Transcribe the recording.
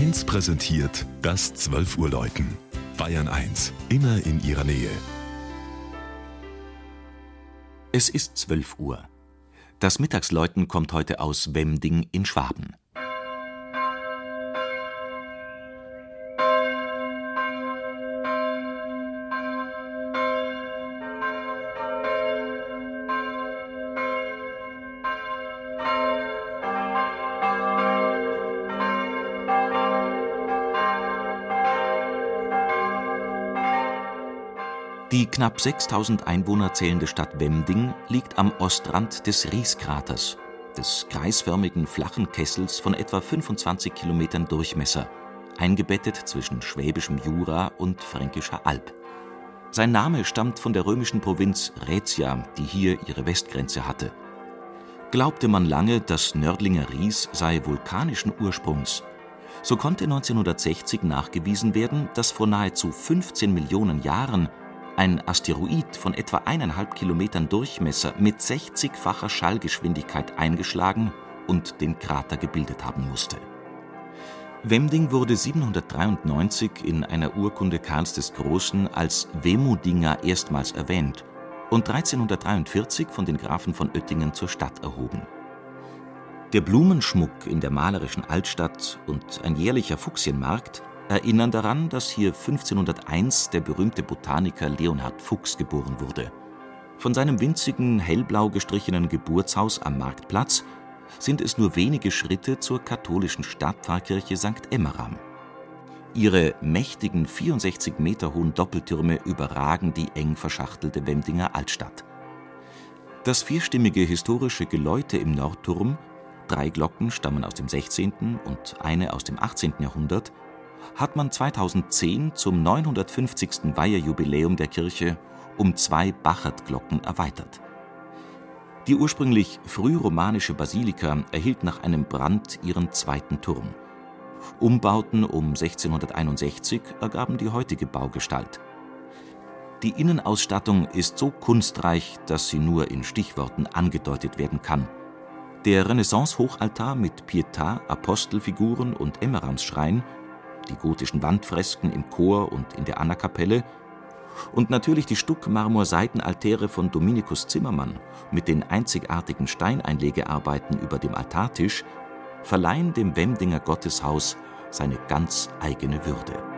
1 präsentiert das 12 Uhr Läuten. Bayern 1, immer in ihrer Nähe. Es ist 12 Uhr. Das Mittagsläuten kommt heute aus Wemding in Schwaben. Die knapp 6000 Einwohner zählende Stadt Wemding liegt am Ostrand des Rieskraters, des kreisförmigen flachen Kessels von etwa 25 Kilometern Durchmesser, eingebettet zwischen schwäbischem Jura und fränkischer Alb. Sein Name stammt von der römischen Provinz Raetia, die hier ihre Westgrenze hatte. Glaubte man lange, das Nördlinger Ries sei vulkanischen Ursprungs, so konnte 1960 nachgewiesen werden, dass vor nahezu 15 Millionen Jahren ein Asteroid von etwa eineinhalb Kilometern Durchmesser mit 60-facher Schallgeschwindigkeit eingeschlagen und den Krater gebildet haben musste. Wemding wurde 793 in einer Urkunde Karls des Großen als Wemudinger erstmals erwähnt und 1343 von den Grafen von Oettingen zur Stadt erhoben. Der Blumenschmuck in der malerischen Altstadt und ein jährlicher Fuchsienmarkt erinnern daran, dass hier 1501 der berühmte Botaniker Leonhard Fuchs geboren wurde. Von seinem winzigen, hellblau gestrichenen Geburtshaus am Marktplatz sind es nur wenige Schritte zur katholischen Stadtpfarrkirche St. Emmeram. Ihre mächtigen 64 Meter hohen Doppeltürme überragen die eng verschachtelte Wemdinger Altstadt. Das vierstimmige historische Geläute im Nordturm, drei Glocken stammen aus dem 16. und eine aus dem 18. Jahrhundert, hat man 2010 zum 950. Weihejubiläum der Kirche um zwei Bachartglocken erweitert. Die ursprünglich frühromanische Basilika erhielt nach einem Brand ihren zweiten Turm. Umbauten um 1661 ergaben die heutige Baugestalt. Die Innenausstattung ist so kunstreich, dass sie nur in Stichworten angedeutet werden kann. Der Renaissance-Hochaltar mit Pietà, Apostelfiguren und Emmeramsschrein die gotischen Wandfresken im Chor und in der Annakapelle. Und natürlich die Stuckmarmor-Seitenaltäre von Dominikus Zimmermann mit den einzigartigen Steineinlegearbeiten über dem Altartisch verleihen dem Wemdinger Gotteshaus seine ganz eigene Würde